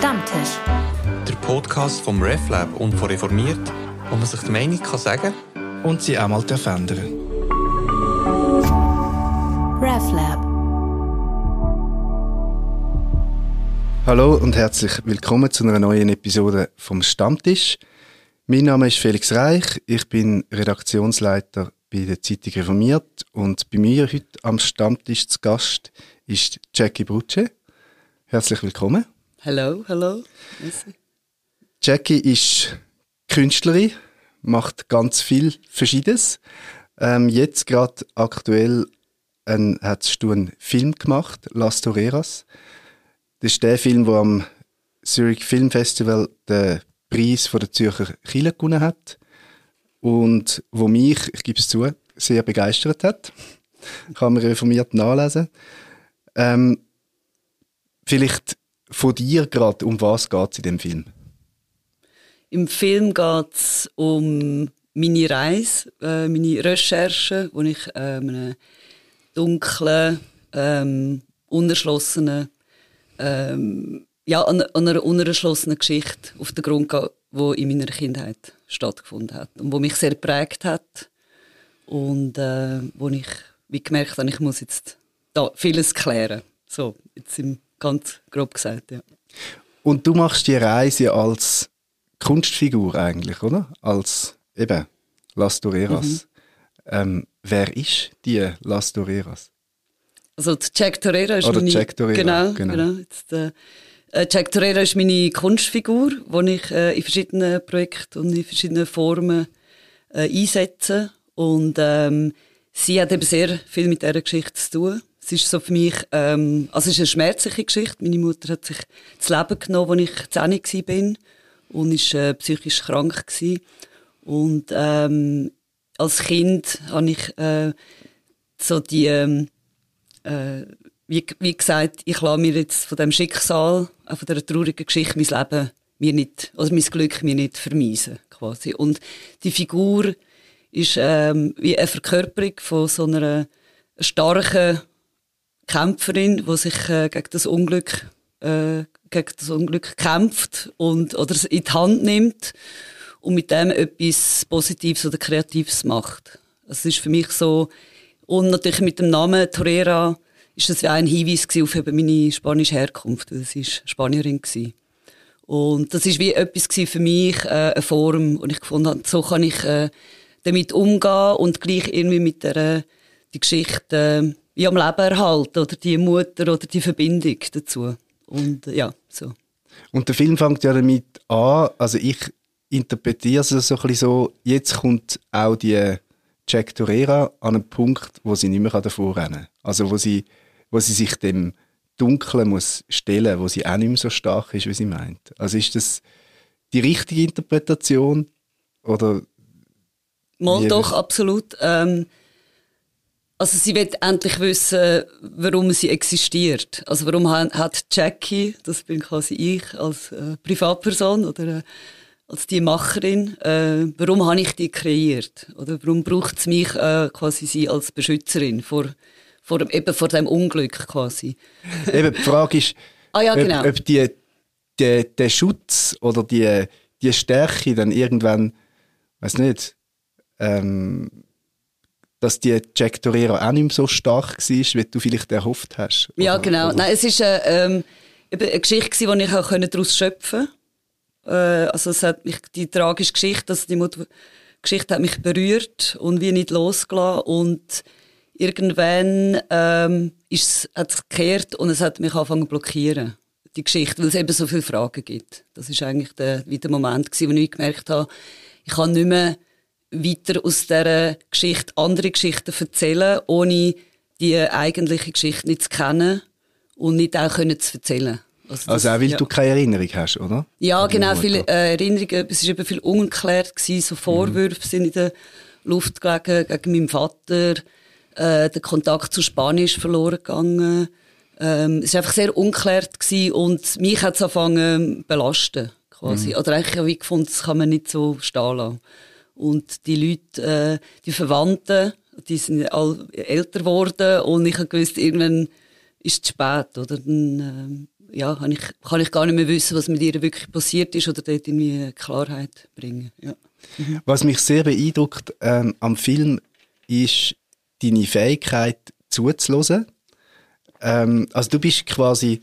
Stammtisch. Der Podcast vom RefLab und von Reformiert, wo man sich die Meinung kann sagen und sie auch mal verändern RefLab. Hallo und herzlich willkommen zu einer neuen Episode vom Stammtisch. Mein Name ist Felix Reich, ich bin Redaktionsleiter bei der Zeitung Reformiert und bei mir heute am Stammtisch zu Gast ist Jackie Brutsche. Herzlich willkommen. Hallo. Merci. Jackie ist Künstlerin, macht ganz viel Verschiedenes. Ähm, jetzt gerade aktuell ein, hast du einen Film gemacht, Las Toreras. Das ist der Film, der am Zurich Film Festival den Preis von der Zürcher Kille gewonnen hat und wo mich, ich gebe es zu, sehr begeistert hat. Kann man reformiert nachlesen. Ähm, vielleicht von dir gerade, um was geht es in dem Film? Im Film geht es um meine Reise, äh, meine Recherche, wo ich äh, einem dunklen, ähm, unerschlossenen, ähm, ja, an, an, einer unerschlossenen Geschichte auf den Grund gehe, die in meiner Kindheit stattgefunden hat und wo mich sehr geprägt hat und äh, wo ich wie gemerkt habe, ich muss jetzt da vieles klären. So, jetzt im ganz grob gesagt, ja. Und du machst die Reise als Kunstfigur eigentlich, oder? Als eben Las Toreras. Mhm. Ähm, wer ist die Las Toreras? Also Jack Torera ist Oder meine... Jack Torera, genau. genau. genau jetzt, äh, Jack Torera ist meine Kunstfigur, die ich äh, in verschiedenen Projekten und in verschiedenen Formen äh, einsetze. Und ähm, sie hat eben sehr viel mit dieser Geschichte zu tun. Es ist so für mich, ähm, also es ist eine schmerzliche Geschichte. Meine Mutter hat sich das Leben genommen, als ich 10 bin und ist äh, psychisch krank gewesen. Und ähm, als Kind habe ich äh, so die, ähm, äh, wie, wie gesagt, ich lasse mir jetzt von dem Schicksal, auch von dieser traurigen Geschichte, mein Leben mir nicht, also mein Glück mir nicht vermiesen, quasi. Und die Figur ist ähm, wie eine Verkörperung von so einer starken Kämpferin, die sich äh, gegen das Unglück äh, gegen das Unglück kämpft und oder es in die Hand nimmt und mit dem etwas Positives oder Kreatives macht. Es ist für mich so und natürlich mit dem Namen Torera ist das wie ein Hinweis auf meine spanische Herkunft. Das ist Spanierin gewesen. und das ist wie etwas für mich äh, eine Form und ich gefunden habe, so kann ich äh, damit umgehen und gleich irgendwie mit der die Geschichte wie am Leben erhalten oder die Mutter oder die Verbindung dazu. Und ja, so. Und der Film fängt ja damit an, also ich interpretiere es so ein bisschen so, jetzt kommt auch die Jack Torera an einen Punkt, wo sie nicht mehr davor rennen kann. Also wo sie, wo sie sich dem Dunklen muss stellen, wo sie auch nicht mehr so stark ist, wie sie meint. Also ist das die richtige Interpretation oder? Mal doch, absolut. Ähm, also sie will endlich wissen, warum sie existiert. Also warum hat Jackie, das bin quasi ich als äh, Privatperson oder äh, als die Macherin, äh, warum habe ich die kreiert? Oder warum braucht es mich äh, quasi sie als Beschützerin vor, vor, eben vor dem Unglück quasi? eben, die Frage ist, ah, ja, genau. ob, ob die, die, der Schutz oder die, die Stärke dann irgendwann, weiß nicht, ähm, dass die Jack Torero auch nicht mehr so stark war, wie du vielleicht erhofft hast. Ja, genau. Oder? Nein, es ist äh, ähm, eine Geschichte, die ich auch daraus schöpfen konnte. Äh, also es hat mich, die tragische Geschichte, also die Geschichte hat mich berührt und wie nicht losgelassen und irgendwann ähm, ist es, hat es gekehrt und es hat mich angefangen zu blockieren, die Geschichte, weil es eben so viele Fragen gibt. Das ist eigentlich der, wie der Moment gewesen, wo ich gemerkt habe, ich kann nicht mehr weiter aus dieser Geschichte andere Geschichten erzählen, ohne die eigentliche Geschichte nicht zu kennen und nicht auch können zu erzählen. Also, das, also auch weil ja. du keine Erinnerung hast, oder? Ja, genau, viele äh, Erinnerungen, es war eben viel ungeklärt, gewesen, so Vorwürfe mhm. sind in der Luft gelegen gegen meinen Vater, äh, der Kontakt zu Spanisch verloren gegangen. Ähm, es war einfach sehr ungeklärt gewesen und mich hat es angefangen zu belasten, quasi. Mhm. Oder eigentlich habe ich gefunden, das kann man nicht so stehen lassen. Und die Leute, äh, die Verwandten, die sind all älter geworden und ich habe gewusst, irgendwann ist es spät, oder? Dann, ja, kann ich, kann ich gar nicht mehr wissen, was mit ihr wirklich passiert ist oder dort irgendwie Klarheit bringen. Ja. Was mich sehr beeindruckt ähm, am Film ist deine Fähigkeit zuzuhören. Ähm, also du bist quasi,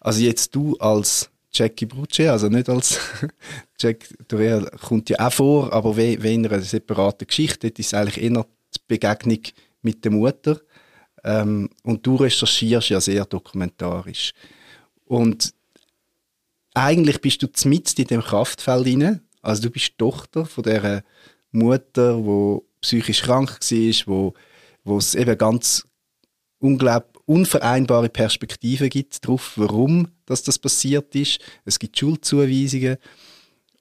also jetzt du als Jackie Bruce, also nicht als Jack Dorea kommt ja auch vor, aber wie, wie in einer separaten Geschichte, das ist eigentlich eher die Begegnung mit der Mutter. Ähm, und du recherchierst ja sehr dokumentarisch. Und eigentlich bist du mitten in dem Kraftfeld hinein. Also du bist Tochter von der Mutter, die psychisch krank war, wo, wo es eben ganz unglaublich unvereinbare Perspektiven gibt darauf, warum dass das passiert ist. Es gibt Schuldzuweisungen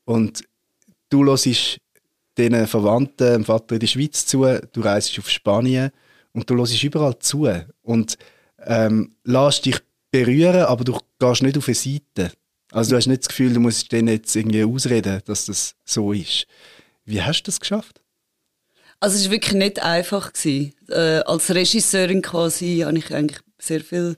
und du hörst diesen Verwandten, dem Vater in der Schweiz zu, du reist auf Spanien und du hörst überall zu und ähm, lässt dich berühren, aber du gehst nicht auf eine Seite. Also du hast nicht das Gefühl, du musst denen jetzt irgendwie ausreden, dass das so ist. Wie hast du das geschafft? Also es war wirklich nicht einfach. Gewesen. Äh, als Regisseurin quasi habe ich eigentlich sehr viel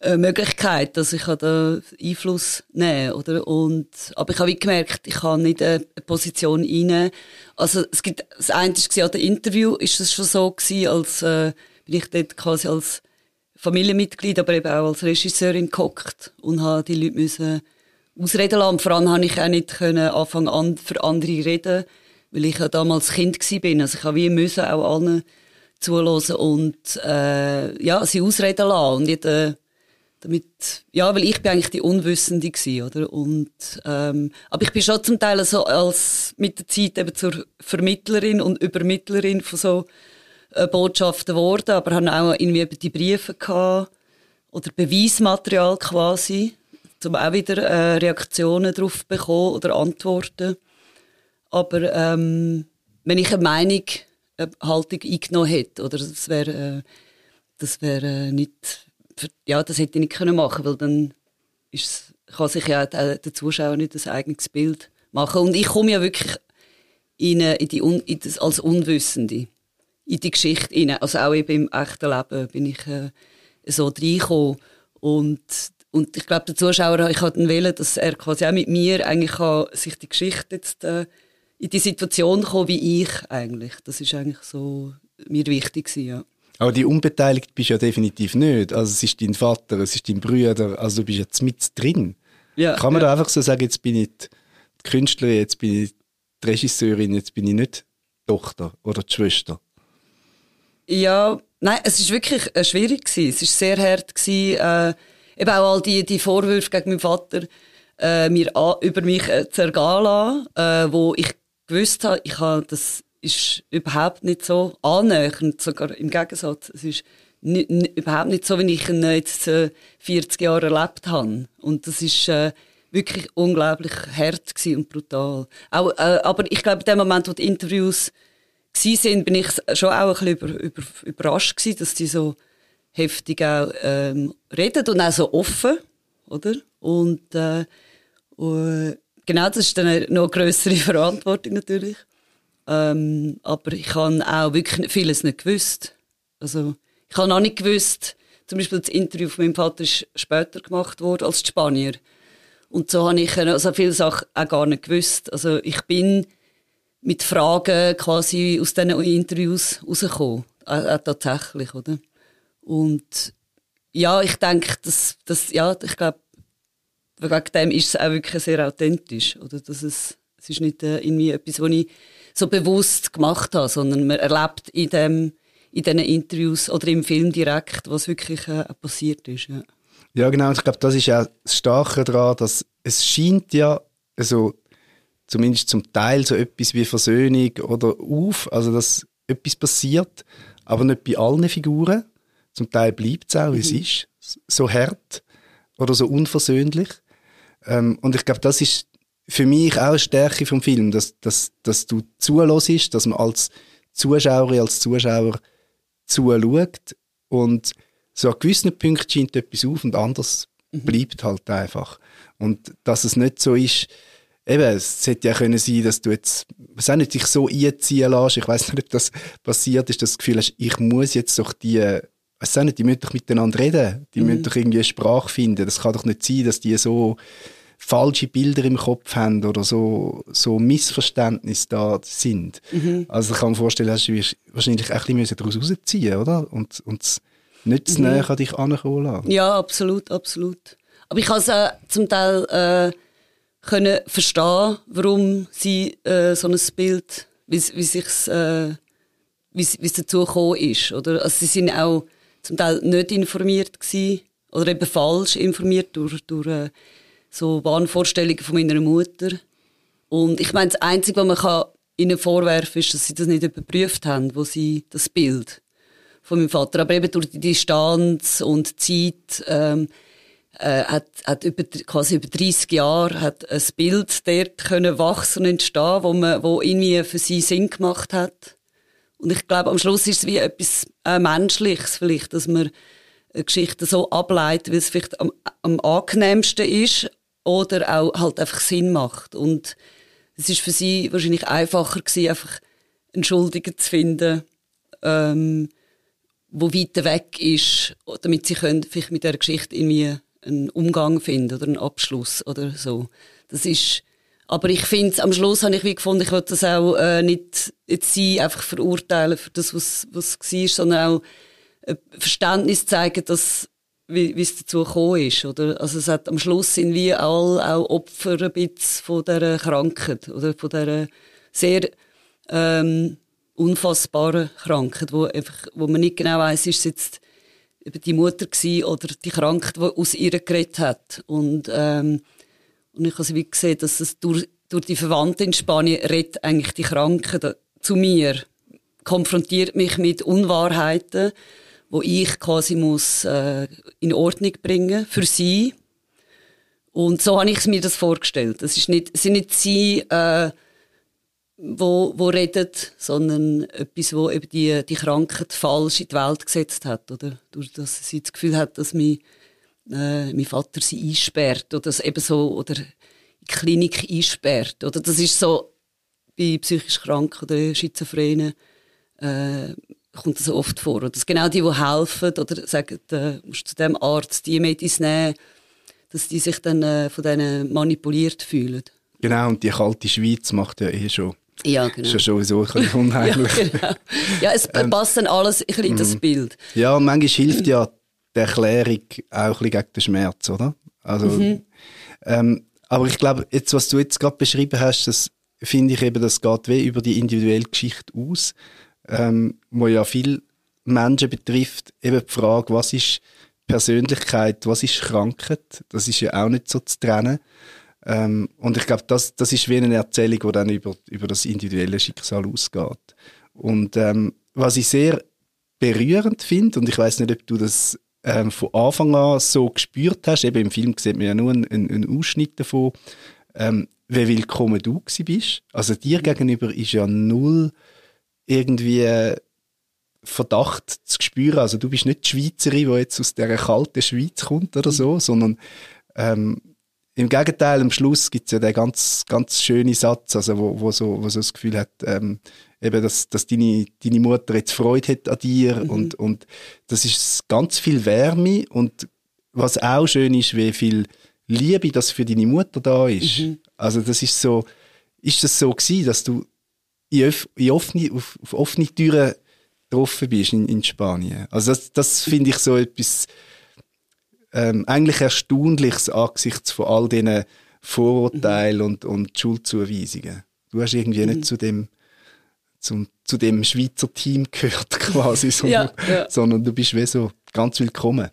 äh, Möglichkeit, dass ich da Einfluss nehmen oder und aber ich habe wie gemerkt, ich kann nicht eine Position einnehmen. Also es gibt das eine war an der Interview ist es schon so gewesen, als äh, bin ich dort quasi als Familienmitglied, aber eben auch als Regisseurin gehockt und habe die Leute müssen ausreden lassen. Und vor allem habe ich auch nicht können anfangen an für andere reden weil ich ja damals Kind bin. Also ich habe wie müssen auch allen zuhören und äh, ja, sie ausreden lassen. Und nicht, äh, damit, ja, weil ich bin eigentlich die Unwissende gewesen, oder? Und, ähm, aber ich bin schon zum Teil so als, mit der Zeit eben zur Vermittlerin und Übermittlerin von so äh, Botschaften geworden, aber habe auch irgendwie die Briefe gehabt, oder Beweismaterial quasi, um auch wieder äh, Reaktionen darauf bekommen oder Antworten. Aber ähm, wenn ich eine Meinung, eine Haltung eingenommen hätte, oder das wäre äh, das äh, nicht, ja, das hätte ich nicht können machen, weil dann ist, kann sich ja der, Zuschauer nicht ein eigenes Bild machen. Und ich komme ja wirklich in, in die, in das, als Unwissende in die Geschichte rein. Also auch eben im echten Leben bin ich äh, so reingekommen. Und, und ich glaube, der Zuschauer, ich wählen, dass er quasi auch mit mir eigentlich kann, sich die Geschichte jetzt äh, in die Situation kommen wie ich eigentlich. Das ist eigentlich so mir wichtig gewesen, ja. Aber die unbeteiligt bist du ja definitiv nicht. Also es ist dein Vater, es ist dein Bruder, also du bist jetzt mit drin. Ja, Kann man ja. da einfach so sagen, jetzt bin ich die Künstlerin, jetzt bin ich die Regisseurin, jetzt bin ich nicht die Tochter oder die Schwester? Ja, nein, es ist wirklich äh, schwierig gewesen. Es ist sehr hart gewesen, äh, eben auch all die, die Vorwürfe gegen meinen Vater äh, mir an, über mich äh, zu ergehen lassen, äh, wo ich gewusst habe, ich habe, das ist überhaupt nicht so annähernd, sogar im Gegensatz. Es ist überhaupt nicht so, wie ich ihn jetzt äh, 40 Jahre erlebt habe. Und das ist äh, wirklich unglaublich hart und brutal. Auch, äh, aber ich glaube, in dem Moment, wo die Interviews sind, bin ich schon auch ein bisschen über, über, überrascht gewesen, dass die so heftig auch ähm, reden und auch so offen, oder? Und, äh, und genau, das ist dann eine noch größere Verantwortung natürlich. Ähm, aber ich habe auch wirklich vieles nicht gewusst. Also, ich habe auch nicht gewusst, zum Beispiel das Interview von meinem Vater ist später gemacht worden als die Spanier. Und so habe ich also viele Sachen auch gar nicht gewusst. Also, ich bin mit Fragen quasi aus diesen Interviews rausgekommen. Auch, auch tatsächlich, oder? Und ja, ich denke, dass, dass ja, ich glaube, wegen dem ist es auch wirklich sehr authentisch. Oder? Dass es, es ist nicht äh, irgendwie etwas, was ich so bewusst gemacht habe, sondern man erlebt in, dem, in diesen Interviews oder im Film direkt, was wirklich äh, passiert ist. Ja. ja, genau. Und ich glaube, das ist auch das Starke daran, dass es scheint ja, also zumindest zum Teil so etwas wie Versöhnung oder auf, also dass etwas passiert, aber nicht bei allen Figuren. Zum Teil bleibt es auch, wie mhm. es ist, so hart oder so unversöhnlich. Ähm, und ich glaube, das ist für mich auch eine Stärke vom Film, dass, dass, dass du zulässt, dass man als Zuschauerin, als Zuschauer zuschaut und so an gewissen Punkten scheint etwas auf und anders mhm. bleibt halt einfach. Und dass es nicht so ist, eben, es hätte ja können sein, dass du jetzt, was auch nicht, dich so einziehen lässt, ich weiß nicht, ob das passiert ist, dass du das Gefühl hast, ich muss jetzt doch die, weiß auch nicht, die müssen doch miteinander reden, die mhm. müssen doch irgendwie eine Sprache finden. Das kann doch nicht sein, dass die so falsche Bilder im Kopf haben oder so, so Missverständnisse da sind. Mhm. Also ich kann mir vorstellen, dass du wahrscheinlich auch ein bisschen daraus rausziehen oder? Und, und nicht zu mhm. näher an dich ankommen lassen. Ja, absolut, absolut. Aber ich habe es auch zum Teil äh, können verstehen, warum sie äh, so ein Bild, wie, wie sich's, äh, wie es dazu gekommen ist. Oder? Also sie sind auch zum Teil nicht informiert gewesen, oder eben falsch informiert durch, durch äh, so Wahnvorstellungen von meiner Mutter. Und ich meine, das Einzige, was man kann ihnen vorwerfen kann, ist, dass sie das nicht überprüft haben, wo sie das Bild von meinem Vater, aber eben durch die Distanz und Zeit, ähm, äh, hat, hat über, quasi über 30 Jahre hat ein Bild dort können wachsen und entstehen, wo man, wo irgendwie für sie Sinn gemacht hat. Und ich glaube, am Schluss ist es wie etwas äh, Menschliches vielleicht, dass man eine Geschichte so ableitet, weil es vielleicht am, am angenehmsten ist, oder auch halt einfach Sinn macht. Und es ist für sie wahrscheinlich einfacher gewesen, einfach einen Schuldigen zu finden, ähm, wo weiter weg ist, damit sie können vielleicht mit der Geschichte irgendwie einen Umgang finden oder einen Abschluss oder so. Das ist, aber ich finde, am Schluss habe ich wie gefunden, ich wollte das auch äh, nicht jetzt sie einfach verurteilen für das, was, was war, sondern auch ein Verständnis zeigen, dass wie, wie es dazu gekommen ist. Oder? Also es hat, am Schluss sind wir alle auch Opfer ein bisschen von dieser Krankheit oder von dieser sehr ähm, unfassbaren Krankheit, wo, einfach, wo man nicht genau weiß, ist es jetzt die Mutter gewesen oder die Krankheit, die aus ihr geredet hat. Und, ähm, und ich habe wie gesehen, dass es durch, durch die Verwandten in Spanien redet eigentlich die Krankheit zu mir, konfrontiert mich mit Unwahrheiten wo ich quasi muss äh, in Ordnung bringen für sie. Und so habe ich mir das vorgestellt. Das ist nicht, es sind nicht sie, äh, wo, wo redet, sondern etwas, wo eben die, die Krankheit falsch in die Welt gesetzt hat, oder? Durch dass sie das Gefühl hat, dass mein, äh, mein Vater sie einsperrt, oder das eben so, oder in die Klinik einsperrt, oder? Das ist so, bei psychisch Kranken oder Schizophrenen, äh, kommt das oft vor. Oder dass genau die, die helfen oder sagen, äh, musst zu dem Arzt die Medizin nehmen, dass die sich dann äh, von denen manipuliert fühlen. Genau, und die kalte Schweiz macht ja eh schon. Ja, genau. Ist ja sowieso ein bisschen unheimlich. ja, genau. ja, es ähm, passt dann alles ein bisschen in das mhm. Bild. Ja, und manchmal hilft ja die Erklärung auch ein bisschen gegen den Schmerz, oder? Also, mhm. ähm, aber ich glaube, jetzt, was du jetzt gerade beschrieben hast, das finde ich eben, das geht wie über die individuelle Geschichte aus ähm, wo ja viele Menschen betrifft, eben die Frage, was ist Persönlichkeit, was ist Krankheit, das ist ja auch nicht so zu trennen. Ähm, und ich glaube, das, das ist wie eine Erzählung, die dann über, über das individuelle Schicksal ausgeht. Und ähm, was ich sehr berührend finde, und ich weiß nicht, ob du das ähm, von Anfang an so gespürt hast, eben im Film sieht man ja nur einen, einen Ausschnitt davon, ähm, wie willkommen du bist. Also dir gegenüber ist ja null irgendwie Verdacht zu spüren. Also du bist nicht die Schweizerin, die jetzt aus der kalten Schweiz kommt oder so, sondern ähm, im Gegenteil, am Schluss gibt es ja den ganz, ganz schönen Satz, also wo, wo, so, wo so das Gefühl hat, ähm, eben, dass, dass deine, deine Mutter jetzt Freude hat an dir mhm. und, und das ist ganz viel Wärme und was auch schön ist, wie viel Liebe das für deine Mutter da ist. Mhm. Also das ist so, ist das so gewesen, dass du in, in offene, auf, auf, offene Türen getroffen bist in, in Spanien. Also das, das finde ich so etwas ähm, eigentlich Erstaunliches angesichts von all diesen Vorurteilen mhm. und, und Schuldzuweisungen. Du hast irgendwie mhm. nicht zu dem, zum, zu dem Schweizer Team gehört quasi, sondern, ja, ja. sondern du bist wie so ganz willkommen.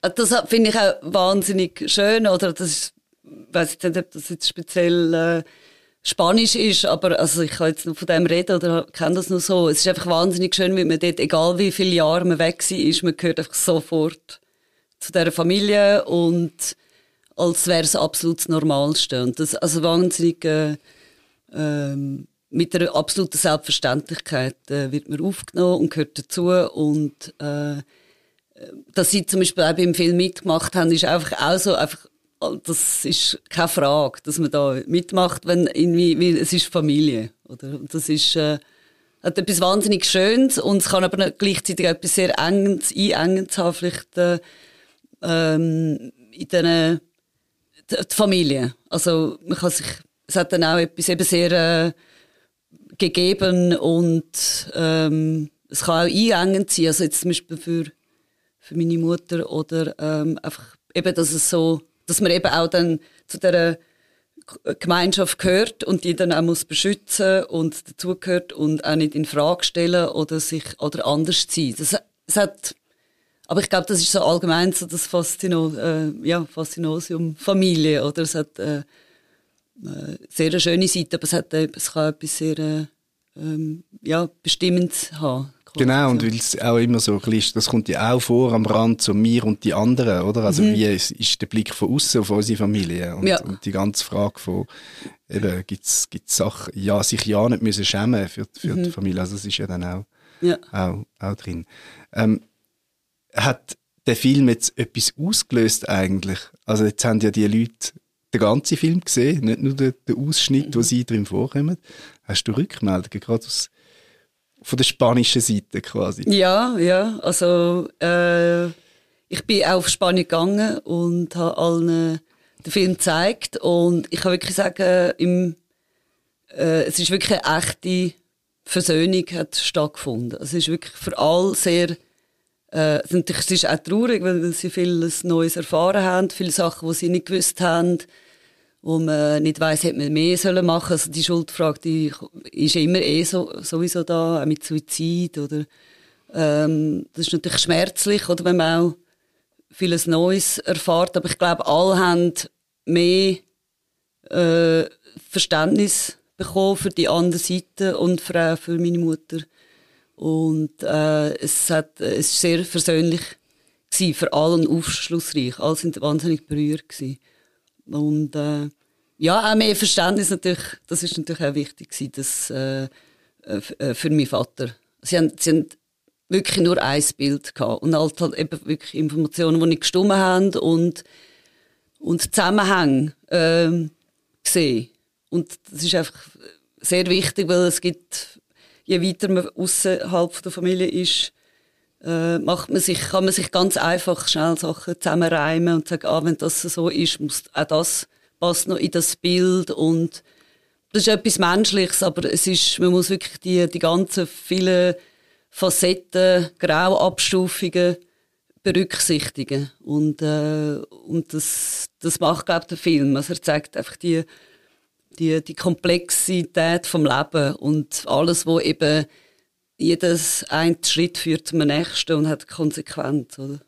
Das finde ich auch wahnsinnig schön, oder das weiß nicht, ob das jetzt speziell äh, Spanisch ist, aber also ich kann jetzt noch von dem reden oder kenne das nur so. Es ist einfach wahnsinnig schön, wie man dort, egal wie viele Jahre man weg ist, man gehört einfach sofort zu dieser Familie und als wäre es absolut das Normalste. Und das, also wahnsinnig, äh, äh, mit einer absoluten Selbstverständlichkeit äh, wird man aufgenommen und gehört dazu und äh, dass sie zum Beispiel auch beim Film mitgemacht haben, ist einfach auch so, einfach das ist keine Frage, dass man da mitmacht, wenn irgendwie, weil es ist Familie, oder? Und das ist, äh, hat etwas wahnsinnig Schönes und es kann aber gleichzeitig etwas sehr Enges, Einengendes haben, vielleicht äh, ähm, in den die Familie. Also man kann sich, es hat dann auch etwas eben sehr äh, gegeben und ähm, es kann auch einengend sein. Also jetzt zum Beispiel für, für meine Mutter oder ähm, einfach eben, dass es so, dass man eben auch dann zu der Gemeinschaft gehört und die dann auch muss beschützen und dazugehört und auch nicht in Frage stellen oder sich oder anders sein. Das, das hat, aber ich glaube, das ist so allgemein so das Faszino, äh, ja, Faszinosium Familie oder es hat äh, sehr eine schöne Seite, aber es hat äh, es kann etwas sehr äh, ähm, ja bestimmendes haben. Genau, und weil es auch immer so bisschen, das kommt ja auch vor am Rand, so mir und die anderen, oder? Also mhm. wie ist, ist der Blick von außen auf unsere Familie? Und, ja. und die ganze Frage von, eben, gibt es Sachen, ja, sich ja nicht müssen schämen für, für mhm. die Familie, also das ist ja dann auch, ja. auch, auch drin. Ähm, hat der Film jetzt etwas ausgelöst eigentlich? Also jetzt haben ja die Leute den ganzen Film gesehen, nicht nur den, den Ausschnitt, mhm. wo sie drin vorkommen. Hast du Rückmeldungen, gerade aus von der spanischen Seite quasi. Ja, ja. Also äh, ich bin auch auf Spanien gegangen und habe allen den Film gezeigt und ich kann wirklich sagen, im, äh, es ist wirklich eine echte Versöhnung hat stattgefunden. Es ist wirklich für alle sehr äh, es ist auch traurig, weil sie vieles Neues erfahren haben, viele Sachen, die sie nicht gewusst haben wo man nicht weiß, hätte man mehr sollen machen. Also die Schuldfrage, die ist immer eh so, sowieso da, auch mit Suizid oder ähm, das ist natürlich schmerzlich, oder wenn man auch vieles Neues erfährt. Aber ich glaube, alle haben mehr äh, Verständnis bekommen für die andere Seite und für, für meine Mutter. Und äh, es, hat, es ist sehr versöhnlich gewesen, für alle und aufschlussreich. Alle sind wahnsinnig berührt gewesen. Und äh, ja, auch mehr Verständnis natürlich, das ist natürlich auch wichtig gewesen, dass, äh, äh, für meinen Vater. Sie haben, sie haben wirklich nur ein Bild gehabt und halt, halt eben wirklich Informationen, die nicht gestimmt haben und, und Zusammenhänge äh, gesehen. Und das ist einfach sehr wichtig, weil es gibt, je weiter man außerhalb der Familie ist, äh, macht man sich, kann man sich ganz einfach schnell Sachen zusammenreimen und sagen, ah, wenn das so ist, muss auch das passt noch in das Bild und das ist etwas Menschliches, aber es ist, man muss wirklich die, die ganzen vielen Facetten, Grauabstufungen berücksichtigen und, äh, und das, das macht, glaube ich, der Film. Also er zeigt einfach die, die, die Komplexität vom Leben und alles, wo eben jedes ein Schritt führt zum nächsten und hat Konsequenz, oder?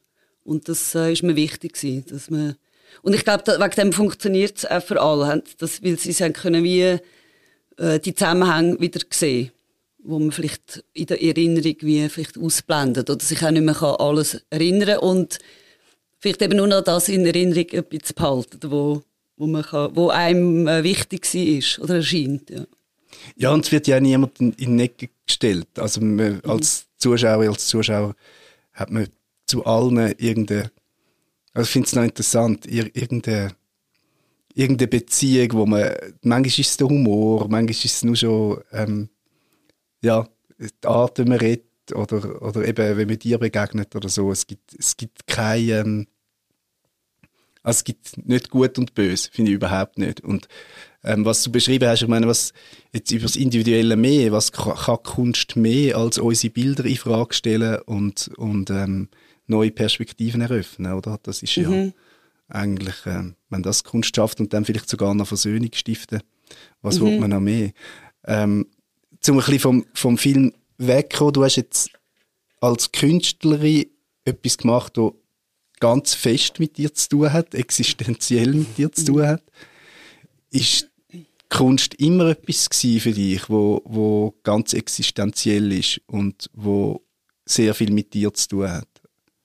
Und das äh, ist mir wichtig gewesen, dass man und ich glaube, wegen dem funktioniert es auch für alle, dass, weil sie haben können wie äh, die Zusammenhänge wieder sehen, wo man vielleicht in der Erinnerung wie vielleicht ausblendet oder sich auch nicht mehr kann alles erinnern und vielleicht eben nur noch das in Erinnerung ein bisschen behalten, wo, wo, man kann, wo einem äh, wichtig war oder erscheint. Ja. Ja, und es wird ja niemand in den Ecke gestellt. Also man, als Zuschauer, als Zuschauer hat man zu allen irgendeine, also ich finde es noch interessant, ir irgendeine, irgendeine Beziehung, wo man, manchmal ist es der Humor, manchmal ist es nur schon, ähm, ja, die Art, wie man redet, oder, oder eben, wenn man dir begegnet oder so. Es gibt, es gibt kein, ähm, also es gibt nicht gut und böse, finde ich überhaupt nicht. Und ähm, was du beschrieben hast, ich meine, was jetzt über das Individuelle mehr, was kann Kunst mehr als unsere Bilder in Frage stellen und, und ähm, neue Perspektiven eröffnen, oder? Das ist mhm. ja eigentlich, äh, wenn das Kunst schafft und dann vielleicht sogar noch Versöhnung stiften, was mhm. will man noch mehr? Ähm, zum ein bisschen vom, vom Film wegkommen, du hast jetzt als Künstlerin etwas gemacht, das ganz fest mit dir zu tun hat, existenziell mit dir zu tun hat. Ist Kunst immer etwas für dich, wo, wo ganz existenziell ist und wo sehr viel mit dir zu tun hat?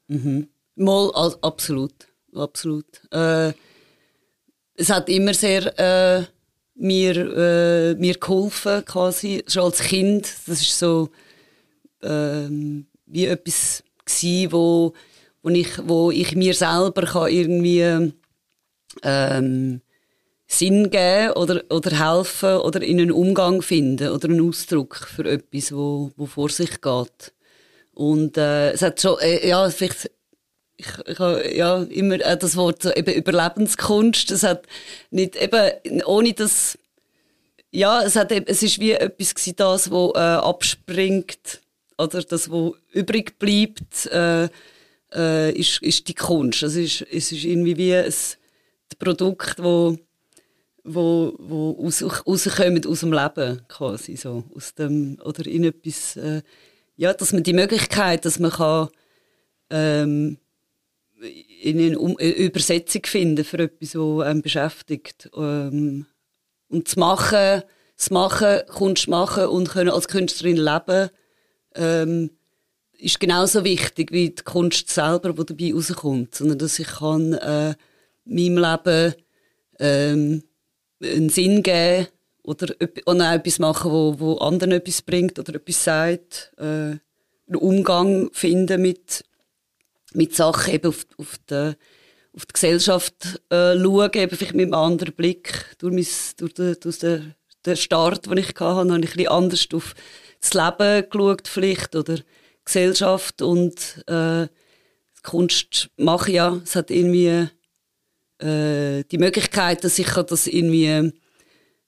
Mhm. Mal, also, absolut, absolut. Äh, es hat immer sehr äh, mir, äh, mir geholfen, quasi, schon als Kind. Das ist so ähm, wie etwas gewesen, wo, wo, ich, wo ich mir selber kann irgendwie ähm, Sinn geben oder, oder helfen oder in einen Umgang finden oder einen Ausdruck für etwas, wo, wo vor sich geht. Und äh, es hat schon, äh, ja, vielleicht ich, ich habe ja immer äh, das Wort so, eben Überlebenskunst. Das hat nicht eben ohne das ja es hat es ist wie etwas gewesen, das wo äh, abspringt oder das wo übrig bleibt äh, äh, ist ist die Kunst. Es ist es ist irgendwie wie ein Produkt wo wo wo aus, rauskommen aus dem Leben quasi so aus dem oder in etwas äh, ja dass man die Möglichkeit dass man kann ähm, in eine, um eine Übersetzung finden für etwas, das einen beschäftigt. Ähm, und zu machen, zu machen, Kunst machen und können als Künstlerin leben, ähm, ist genauso wichtig wie die Kunst selber, die dabei rauskommt. Sondern dass ich kann, äh, meinem Leben ähm, einen Sinn geben oder, oder etwas machen, wo, wo anderen etwas bringt oder etwas sagt. Äh, einen Umgang finden mit mit Sachen eben auf, auf, die, auf die Gesellschaft äh, schauen, eben vielleicht mit einem anderen Blick. Durch, mein, durch, den, durch den, den Start, den ich hatte, habe ich ein bisschen anders auf das Leben geschaut vielleicht oder Gesellschaft und äh, Kunst mache ja. Es hat irgendwie äh, die Möglichkeit, dass ich das irgendwie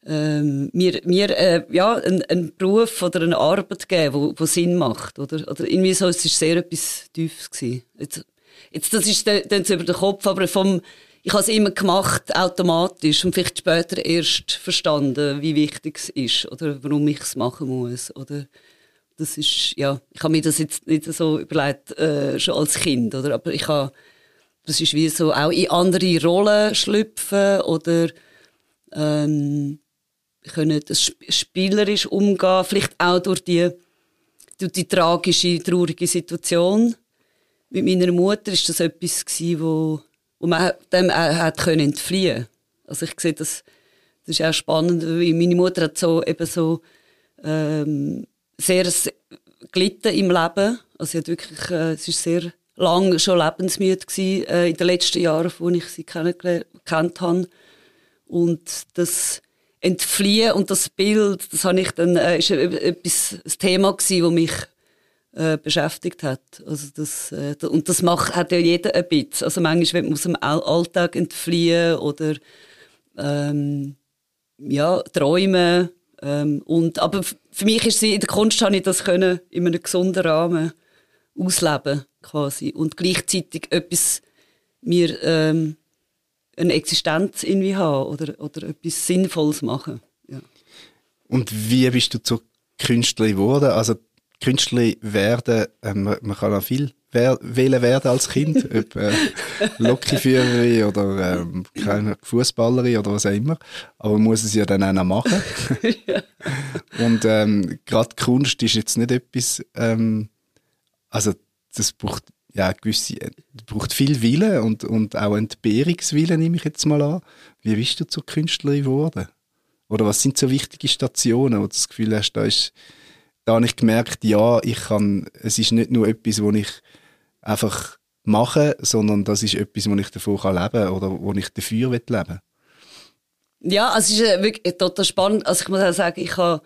ähm, mir, mir äh, ja, einen, Beruf oder eine Arbeit geben, wo, wo Sinn macht. Oder, oder irgendwie so, es war sehr etwas Tiefes. Gewesen. Jetzt, jetzt, das ist dann über den Kopf, aber vom, ich habe es immer gemacht, automatisch, und vielleicht später erst verstanden, wie wichtig es ist, oder warum ich es machen muss, oder das ist, ja, ich habe mir das jetzt nicht so überlegt, äh, schon als Kind, oder, aber ich habe, das ist wie so auch in andere Rollen schlüpfen, oder, ähm, können das spielerisch umgehen, vielleicht auch durch die, durch die tragische, traurige Situation. Mit meiner Mutter ist das etwas gewesen, wo, wo man dem auch hat können entfliehen. Also ich sehe das, das ist auch spannend, weil meine Mutter hat so eben so ähm, sehr gelitten im Leben. Also sie hat wirklich, äh, es ist sehr lang schon lebensmüde gewesen, äh, in den letzten Jahren, wo ich sie kennengelernt habe. Und das entfliehen und das Bild, das habe ich dann, äh, ist etwas, ein Thema gewesen, das mich äh, beschäftigt hat. Also das, äh, und das macht, hat ja jeder ein bisschen. Also manchmal will man aus dem Alltag entfliehen oder ähm, ja, träumen. Ähm, und, aber für mich ist sie, in der Kunst habe ich das können in einem gesunden Rahmen ausleben quasi und gleichzeitig etwas mir ähm, eine Existenz irgendwie haben oder, oder etwas Sinnvolles machen. Ja. Und wie bist du zur Künstlerin geworden? Also Künstlerin werden, ähm, man kann auch viel wählen werden als Kind, ob äh, Lokführerin oder ähm, keine Fußballerin oder was auch immer. Aber man muss es ja dann auch noch machen. ja. Und ähm, gerade Kunst ist jetzt nicht etwas, ähm, also das braucht ja, gewisse, braucht viel Wille und, und auch Entbehrungswille, nehme ich jetzt mal an. Wie bist du zur Künstlerin geworden? Oder was sind so wichtige Stationen, wo du das Gefühl hast, da ist, da habe ich gemerkt, ja, ich kann, es ist nicht nur etwas, wo ich einfach mache, sondern das ist etwas, wo ich davon kann leben kann oder wo ich dafür leben will. Ja, also es ist äh, wirklich total spannend. Also ich muss auch sagen, ich habe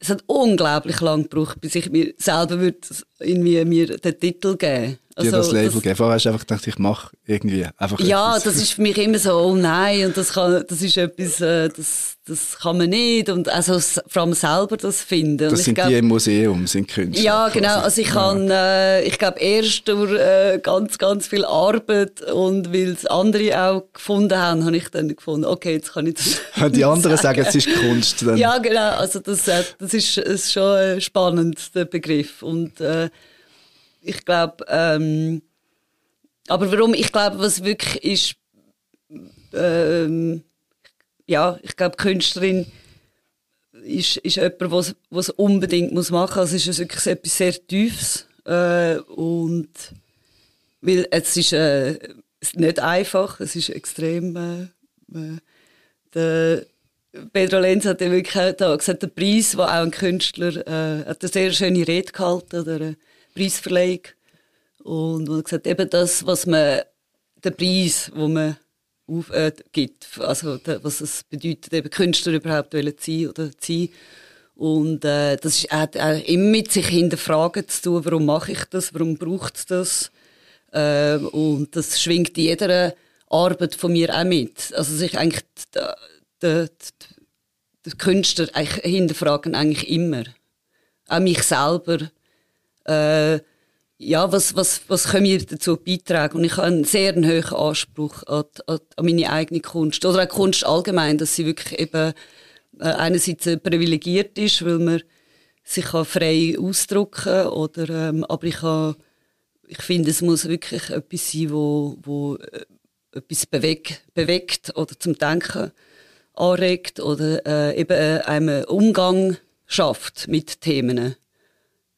es hat unglaublich lang gebraucht, bis ich mir selber würde irgendwie mir den Titel geben also, dir das Label das, geben. Vorher hast du einfach gedacht, ich mache irgendwie einfach Ja, etwas. das ist für mich immer so, oh nein, und das, kann, das ist etwas, äh, das, das kann man nicht. Und also vor allem selber das finden. Das sind glaub, die im Museum, sind Künstler. Ja, genau. Also ich kann, äh, ich glaube, erst durch äh, ganz, ganz viel Arbeit und weil es andere auch gefunden haben, habe ich dann gefunden, okay, jetzt kann ich das Wenn die anderen sagen, es ist Kunst, dann... Ja, genau. Also das, äh, das ist, ist schon spannend, der Begriff. Und äh, ich glaube, ähm, aber warum? Ich glaube, was wirklich ist, ähm, ja, ich glaube, Künstlerin ist, ist jemand, was unbedingt muss machen. Also es ist wirklich etwas sehr Tiefes äh, und weil es ist äh, nicht einfach, es ist extrem. Äh, äh der Pedro Lenz hat ja wirklich da gesagt, der Preis, den auch ein Künstler äh, hat eine sehr schöne Rede gehalten, oder Preisverleihung. Und man gesagt, eben das, was man, der Preis, wo man auf, äh, gibt. Also, was es bedeutet, eben Künstler überhaupt zu sein oder sein. Und äh, das ist auch, auch immer mit sich hinterfragen zu tun, warum mache ich das, warum braucht es das? Äh, und das schwingt in jeder Arbeit von mir auch mit. Also sich eigentlich der, der, der Künstler eigentlich hinterfragen eigentlich immer. Auch mich selber. Äh, ja, was, was, was können wir dazu beitragen? Und ich habe einen sehr hohen Anspruch an, an, an meine eigene Kunst. Oder auch Kunst allgemein, dass sie wirklich eben äh, einerseits privilegiert ist, weil man sich kann frei ausdrücken oder ähm, aber ich habe, ich finde es muss wirklich etwas sein wo, wo äh, etwas bewegt, bewegt oder zum Denken anregt oder äh, eben äh, einem Umgang schafft mit Themen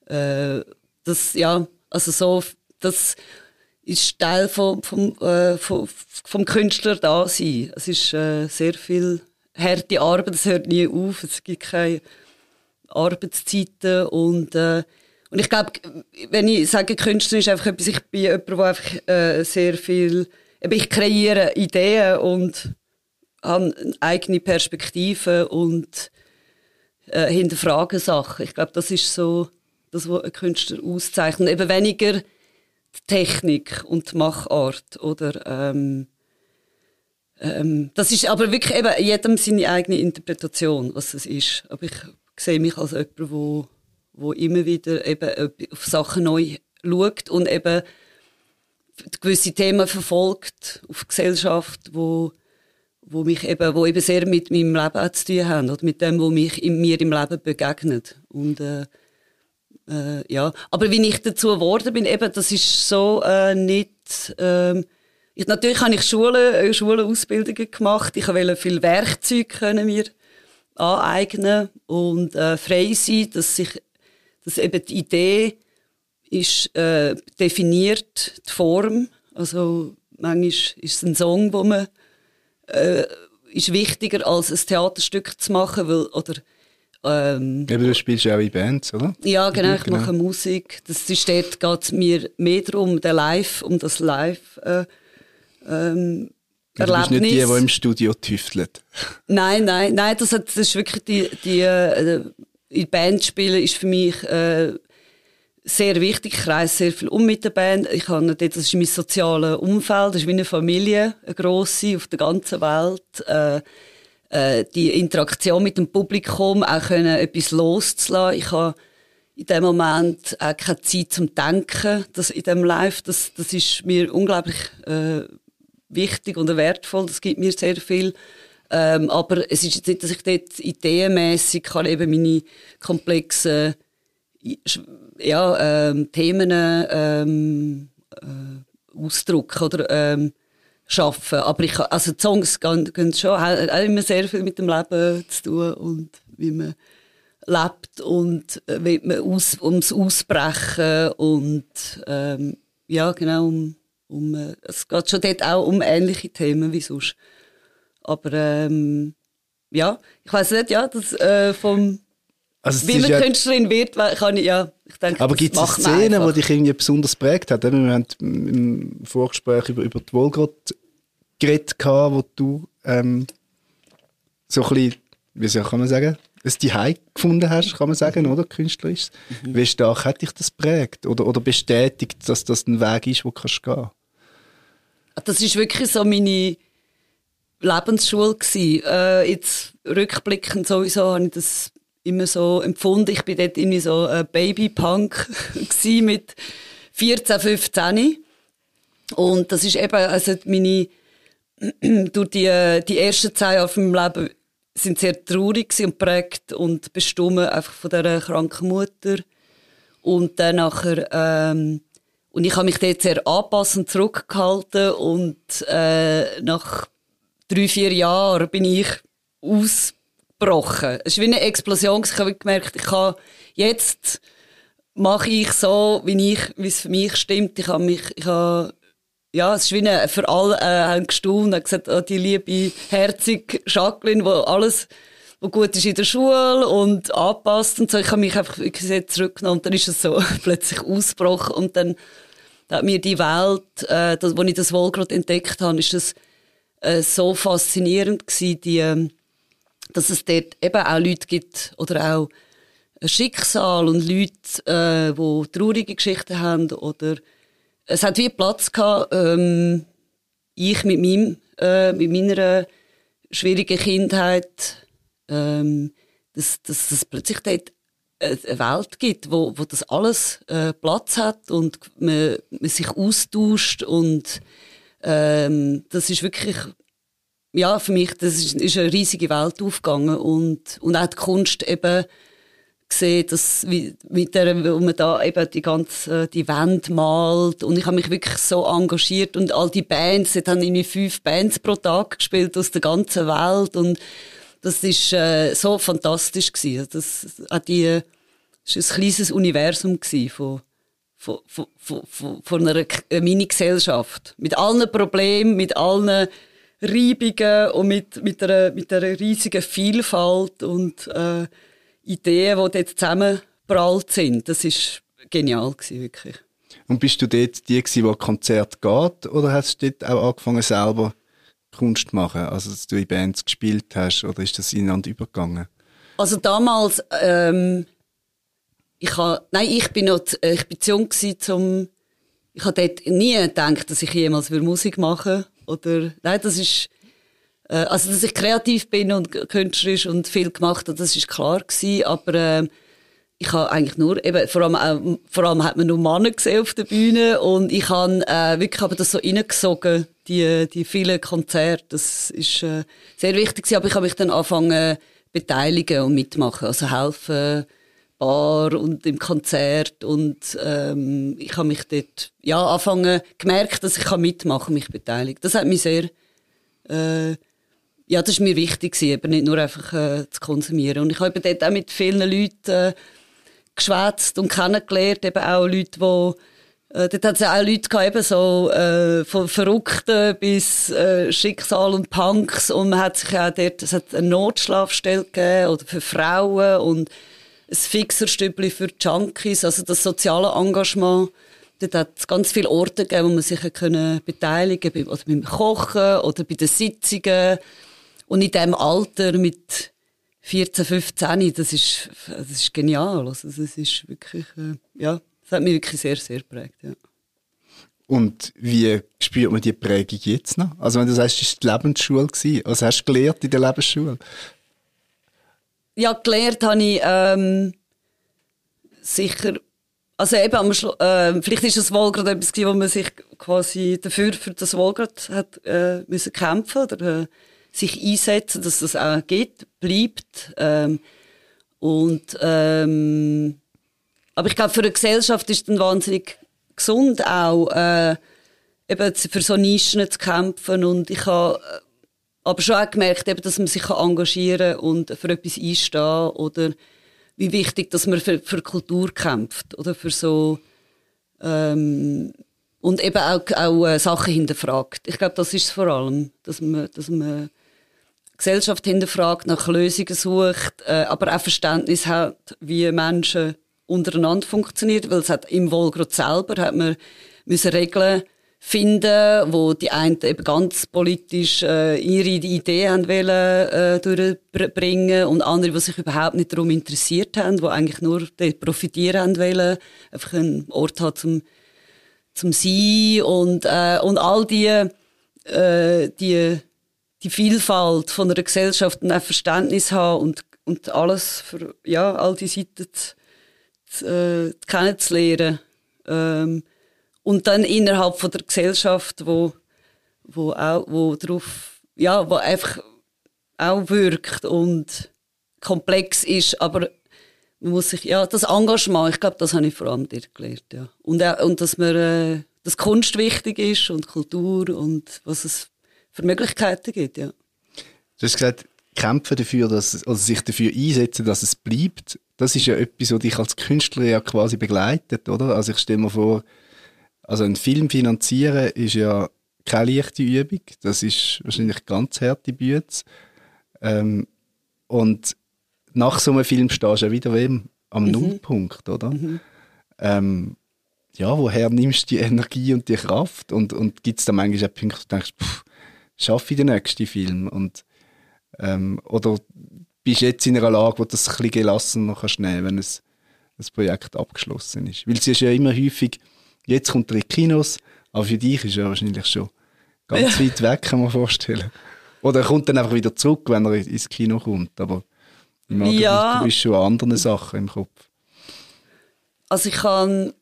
äh, das ja also so das ist Teil vom, vom, äh, vom, vom Künstler da sein. Es ist äh, sehr viel harte Arbeit, es hört nie auf, es gibt keine Arbeitszeiten und äh, und ich glaube, wenn ich sage, Künstler ist einfach etwas, ich bin jemand, der einfach äh, sehr viel, ich kreiere Ideen und habe eigene Perspektiven und äh, hinterfrage Sachen. Ich glaube, das ist so das, was ein Künstler auszeichnet. Eben weniger die Technik und die Machart oder ähm, ähm, das ist aber wirklich eben jedem seine eigene Interpretation, was es ist. Aber ich sehe mich als jemand, wo, wo immer wieder eben auf Sachen neu schaut und eben gewisse Themen verfolgt auf Gesellschaft, wo wo mich eben, wo eben sehr mit meinem Leben zu tun haben oder mit dem, wo mich in, mir im Leben begegnet und äh, äh, ja, aber wie ich dazu geworden bin, eben, das ist so äh, nicht ähm, ich, natürlich habe ich Schule, äh, Schulenausbildungen gemacht. Ich wollte viel Werkzeuge können mir aneignen und äh, frei sein, dass sich, dass eben die Idee ist äh, definiert, die Form. Also manchmal ist es ein Song, wo man äh, ist wichtiger als ein Theaterstück zu machen, weil oder ähm, ja, du spielst ja auch in Bands, oder? Ja, genau, ich genau. mache Musik. Das ist dort geht mir mehr darum, der Live, um das Live äh, ähm, Du bist nicht die, die im Studio tüftelt. Nein, nein, nein, das, hat, das ist wirklich die, die äh, in Band spielen ist für mich äh, sehr wichtig. Ich reise sehr viel um mit der Band. Ich habe das ist mein soziales Umfeld, das ist wie eine Familie, eine grosse auf der ganzen Welt. Äh, äh, die Interaktion mit dem Publikum auch können, etwas loszulassen. Ich habe in dem Moment auch keine Zeit zum Denken. Das in dem Live, das, das ist mir unglaublich äh, wichtig und wertvoll. Das gibt mir sehr viel. Ähm, aber es ist jetzt nicht, dass ich dort ideenmässig kann eben meine komplexen ja, ähm, Themen ähm, äh, ausdrücken oder ähm, schaffen. Aber ich, also die Songs gehen, gehen schon, haben immer sehr viel mit dem Leben zu tun und wie man lebt und äh, wie man aus, ums Ausbrechen und ähm, ja genau um um, äh, es geht schon dort auch um ähnliche Themen wie sonst. Aber ähm, ja, ich weiß nicht, ja, das äh, vom also wie man ja, Künstlerin wird, kann ich ja, denke, Aber gibt es eine Szene, die dich irgendwie besonders prägt hat? Wir haben im Vorgespräch über, über die Wolgott geredet, wo du ähm, so ein bisschen, wie soll, kann man sagen, ein Zuhause gefunden hast, kann man sagen, oder? Künstlerisch. Mhm. Wie stark hat dich das prägt? Oder, oder bestätigt, dass das ein Weg ist, wo du gehen kannst? Das ist wirklich so meine Lebensschule gewesen. Äh, jetzt rückblickend sowieso habe ich das immer so empfunden. Ich bin dort irgendwie so ein Babypunk mit 14, 15. Und das ist eben, also meine, durch die, die ersten zehn Jahre von meinem Leben sind sehr traurig und prägt und bestimmt einfach von dieser kranken Mutter. Und dann nachher, ähm, und ich habe mich dort sehr anpassend zurückgehalten und äh, nach drei, vier Jahren bin ich ausgebrochen. Es ist wie eine Explosion. Ich habe gemerkt, ich kann jetzt mache ich so, wie ich, wie es für mich stimmt. Ich habe mich, ich habe, ja, es ist wie eine, für alle, äh, gestaunt und gesagt, oh, die liebe, herzige Jacqueline, wo alles, wo gut ist in der Schule und anpasst und so. Ich habe mich einfach wirklich zurückgenommen und dann ist es so plötzlich ausgebrochen und dann da hat mir die Welt, äh, das, wo ich das wohl gerade entdeckt habe, ist das äh, so faszinierend gewesen, die, ähm, dass es dort eben auch Leute gibt oder auch ein Schicksal und Leute, äh, die traurige Geschichten haben oder es hat wie Platz gehabt, ähm, ich mit meinem, äh, mit meiner schwierigen Kindheit, ähm, dass, dass es plötzlich dort eine Welt gibt, wo, wo das alles äh, Platz hat und man, man sich austauscht und ähm, das ist wirklich ja für mich das ist, ist eine riesige Welt aufgegangen und und auch die Kunst eben gesehen, dass wie, mit der, wo man da eben die ganze die Wand malt und ich habe mich wirklich so engagiert und all die Bands, jetzt haben irgendwie fünf Bands pro Tag gespielt aus der ganzen Welt und das ist äh, so fantastisch gewesen. Das hat die das ist ein kleines Universum von von, von, von, von einer Mini-Gesellschaft. Mit allen Problemen, mit allen Reibungen und mit, mit, einer, mit einer riesigen Vielfalt und äh, Ideen, die dort zusammengeprallt sind. Das ist genial gewesen, wirklich. Und bist du dort die gewesen, die Konzert geht, oder hast du dort auch angefangen, selber Kunst zu machen? Also, dass du in Bands gespielt hast, oder ist das ineinander übergegangen? Also damals, ähm, ich ha, nein, ich bin noch, äh, ich bin zu jung gewesen, zum, ich habe dort nie gedacht, dass ich jemals Musik machen oder, nein, das ist, äh, also, dass ich kreativ bin und künstlerisch und viel gemacht habe, das ist klar gewesen, aber, äh, ich habe eigentlich nur, eben, vor allem, äh, vor allem hat man nur Männer gesehen auf der Bühne. Und ich habe äh, wirklich aber das so reingesogen, die, die vielen Konzerte, das ist äh, sehr wichtig gewesen, aber ich habe mich dann angefangen beteiligen und mitmachen, also helfen, Bar und im Konzert und ähm, ich habe mich dort ja anfangen gemerkt, dass ich kann mitmachen, mich beteiligen. Das hat mich sehr äh, ja, das ist mir wichtig gewesen, eben nicht nur einfach äh, zu konsumieren. Und ich habe dort auch mit vielen Leuten äh, geschwätzt und kennengelernt, eben auch Leute, die äh, dort hat es ja auch Leute gehabt, eben so, äh, von Verrückten bis äh, Schicksal und Punks und man hat sich auch dort, es hat eine Notschlafstelle gegeben, oder für Frauen und ein Fixerstübli für Junkies, also das soziale Engagement. Dort hat es ganz viele Orte gegeben, wo man sich können beteiligen konnte, oder beim Kochen oder bei den Sitzungen. Und in diesem Alter mit 14, 15, das ist, das ist genial. Also das ist wirklich, äh, ja, das hat mich wirklich sehr, sehr geprägt, ja. Und wie spürt man die Prägung jetzt noch? Also wenn du sagst, es war die Lebensschule, was hast du gelernt in der Lebensschule? Ja, gelernt habe ich ähm, sicher, also eben am Schlu äh, vielleicht ist das Wolgrad etwas gewesen, wo man sich quasi dafür für das Wolgrad hat äh, müssen kämpfen oder äh, sich einsetzen, dass das auch geht, bleibt ähm, und ähm, aber ich glaube für eine Gesellschaft ist dann wahnsinnig gesund auch äh, eben für so Nischen zu kämpfen und ich habe aber schon auch gemerkt, eben, dass man sich engagieren kann und für etwas einstehen oder wie wichtig, dass man für, für Kultur kämpft oder für so ähm, und eben auch, auch äh, Sachen hinterfragt. Ich glaube, das ist es vor allem, dass man, dass man Gesellschaft hinterfragt, nach Lösungen sucht, äh, aber auch Verständnis hat, wie Menschen untereinander funktionieren, weil es hat im Wolgrad selber hat man müssen Regeln finden, wo die einen eben ganz politisch äh, ihre Ideen haben wollen, äh, durchbringen und andere, die sich überhaupt nicht darum interessiert haben, die eigentlich nur profitieren haben wollen, einfach einen Ort haben zum zum Sein und äh, und all die äh, die die Vielfalt von einer Gesellschaft und ein Verständnis haben und und alles für ja all die Seiten zu, äh, kennenzulernen. Ähm, und dann innerhalb von der Gesellschaft, wo, wo auch, wo drauf, ja, wo einfach auch wirkt und komplex ist, aber man muss sich, ja, das Engagement, ich glaube, das habe ich vor allem dir gelernt, ja. Und, auch, und dass man, äh, dass Kunst wichtig ist und Kultur und was es für Möglichkeiten gibt, ja. Du hast gesagt, kämpfen dafür, dass, also sich dafür einsetzen, dass es bleibt. Das ist ja etwas, was dich als Künstler ja quasi begleitet, oder? Also ich stelle mir vor, also einen Film finanzieren ist ja keine leichte Übung. Das ist wahrscheinlich ganz harte Bütze. Ähm, und nach so einem Film stehst du ja wieder wem am mhm. Nullpunkt, oder? Mhm. Ähm, ja, woher nimmst du die Energie und die Kraft? Und, und gibt es da manchmal auch Punkte, wo du denkst, pff, schaffe ich den nächsten Film? Und, ähm, oder bist du jetzt in einer Lage, wo du das ein bisschen gelassener kannst nehmen, wenn es das Projekt abgeschlossen ist? Weil es ist ja immer häufig, jetzt kommt er in die Kinos, aber für dich ist er wahrscheinlich schon ganz ja. weit weg, kann man vorstellen. Oder er kommt dann einfach wieder zurück, wenn er ins Kino kommt. Aber meine, ja. du bist schon an anderen Sachen im Kopf. Also ich kann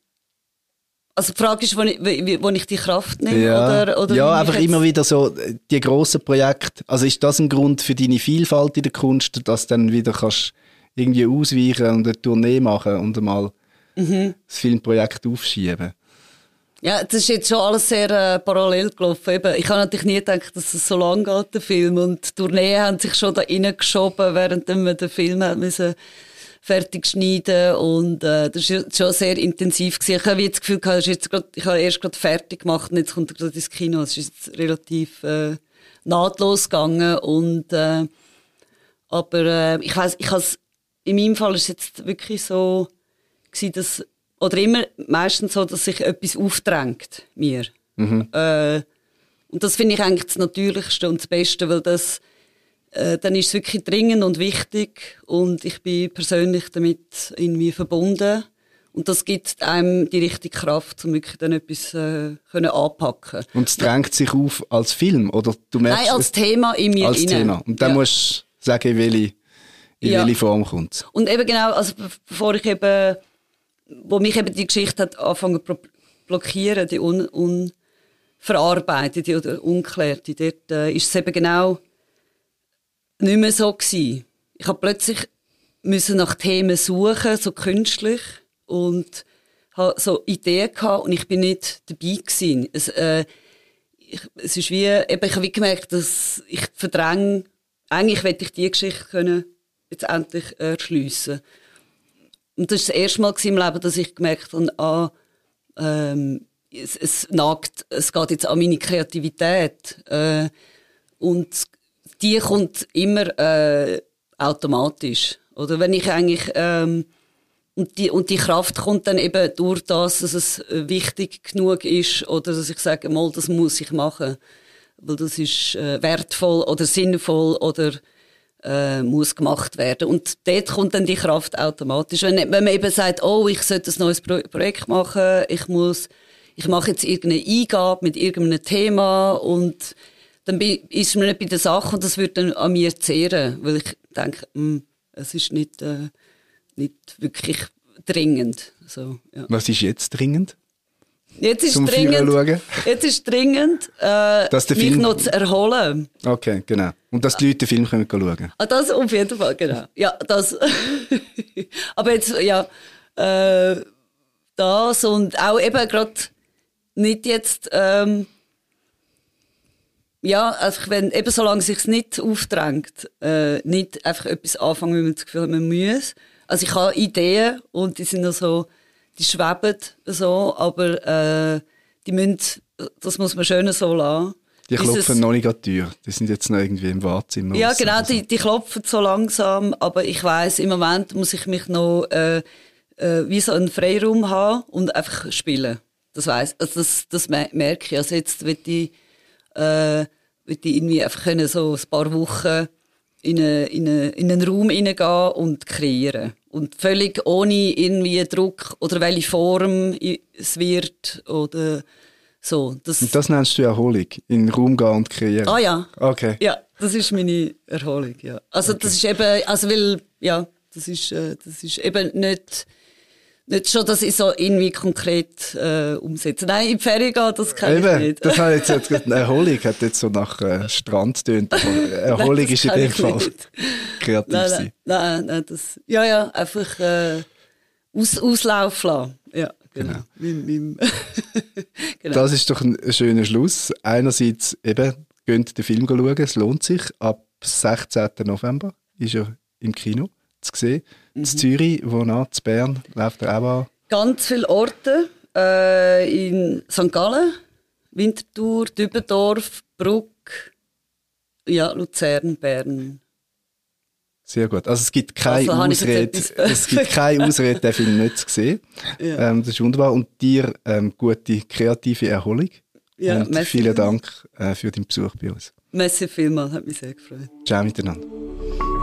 also die Frage ist, wo ich, wo ich die Kraft nehme? Ja, oder, oder ja einfach immer wieder so die grossen Projekte. Also ist das ein Grund für deine Vielfalt in der Kunst, dass du dann wieder kannst irgendwie ausweichen und eine Tournee machen und einmal mhm. das Filmprojekt aufschieben? Ja, das ist jetzt schon alles sehr äh, parallel gelaufen. Eben, ich habe natürlich nie gedacht, dass es so lang geht, der Film. Und die Tournee haben sich schon da reingeschoben, während wir den Film haben müssen fertig schneiden und äh, das war schon sehr intensiv. Gewesen. Ich habe das Gefühl, gehabt, ist jetzt ich habe erst gerade fertig gemacht und jetzt kommt er gerade ins Kino. Es ist jetzt relativ äh, nahtlos gegangen und äh, aber äh, ich weiß, ich has, in meinem Fall ist es jetzt wirklich so gewesen, dass oder immer meistens so, dass sich etwas aufdrängt mir. Mhm. Äh, und das finde ich eigentlich das Natürlichste und das Beste, weil das äh, dann ist es wirklich dringend und wichtig und ich bin persönlich damit irgendwie verbunden. Und das gibt einem die richtige Kraft, um wirklich dann etwas äh, können anpacken Und es drängt sich auf als Film, oder du merkst Nein, als Thema in mir Als rein. Thema. Und dann ja. musst du sagen, in welche, in ja. welche Form kommt Und eben genau, also bevor ich eben, wo mich eben die Geschichte hat angefangen zu blockieren, die un, unverarbeitete oder unklärte, dort äh, ist es eben genau nicht mehr so gewesen. Ich habe plötzlich müssen nach Themen suchen, so künstlich und habe so Ideen gehabt und ich bin nicht dabei gewesen. Es, äh, ich, es ist wie, eben, ich habe gemerkt, dass ich verdränge, eigentlich hätte ich die Geschichte können jetzt endlich erschliessen. Und das ist das erste Mal im Leben, dass ich gemerkt habe, ah, ähm, es, es nagt, es geht jetzt an meine Kreativität. Äh, und die kommt immer äh, automatisch. Oder wenn ich eigentlich ähm, und die, und die Kraft kommt dann eben durch das, dass es wichtig genug ist oder dass ich sage, mal, das muss ich machen, weil das ist äh, wertvoll oder sinnvoll oder äh, muss gemacht werden. Und dort kommt dann die Kraft automatisch. Wenn, wenn man eben sagt, oh, ich sollte ein neues Pro Projekt machen, ich muss, ich mache jetzt irgendeine Eingabe mit irgendeinem Thema und dann ist man nicht bei der Sache und das wird dann an mir zehren, weil ich denke, mh, hm, es ist nicht, äh, nicht wirklich dringend. So, ja. Was ist jetzt dringend? Jetzt ist Zum dringend, jetzt ist dringend, äh, mich Film... noch zu erholen. Okay, genau. Und dass die Leute den Film können schauen ah, Das auf jeden Fall, genau. Ja, das. Aber jetzt, ja, äh, das und auch eben gerade nicht jetzt, ähm, ja, also wenn, eben solange es sich nicht aufdrängt, äh, nicht einfach etwas anfangen, wenn man das Gefühl hat, man muss. Also ich habe Ideen und die sind noch so, die schweben so, aber äh, die müssen, das muss man schön so lassen. Die klopfen noch nicht an die Tür. Die sind jetzt noch irgendwie im Wartezimmer. Ja, genau, so. die, die klopfen so langsam, aber ich weiß im Moment muss ich mich noch äh, äh, wie so einen Freiraum haben und einfach spielen. Das weiß, also das, das merke ich. Also jetzt wird die äh, würde ich irgendwie einfach können, so ein paar Wochen in, eine, in, eine, in einen Raum hineingehen und kreieren. Und völlig ohne irgendwie Druck oder welche Form es wird oder so. Das, und das nennst du Erholung? In den Raum gehen und kreieren? Ah ja. Okay. Ja, das ist meine Erholung, ja. Also okay. das ist eben, also weil, ja, das ist, äh, das ist eben nicht nicht schon, dass ich so irgendwie konkret äh, umsetze. Nein, in die Ferien gehen, das kann Eben, ich nicht. Das hat jetzt, jetzt eine Erholung, hat jetzt so nach äh, Strand tönt. Erholung nein, ist in dem Fall kreativ nein, sein. Nein, nein, das, ja, ja, einfach äh, aus, Auslauf lassen. Genau. genau. genau. Das ist doch ein schöner Schluss. Einerseits eben, geht den Film schauen, es lohnt sich. Ab 16. November ist er im Kino zu sehen. Mhm. In Zürich, wo noch? In Bern läuft er auch an. Ganz viele Orte. Äh, in St. Gallen, Winterthur, Dübendorf, Bruck, ja, Luzern, Bern. Sehr gut. Also es gibt keine also, Ausrede, es gibt keine Ausrede, den Film nicht zu sehen. Ja. Ähm, das ist wunderbar. Und dir ähm, gute kreative Erholung. Ja, Und merci vielen. Dank äh, für deinen Besuch bei uns. Merci vielmals, hat mich sehr gefreut. Ciao miteinander.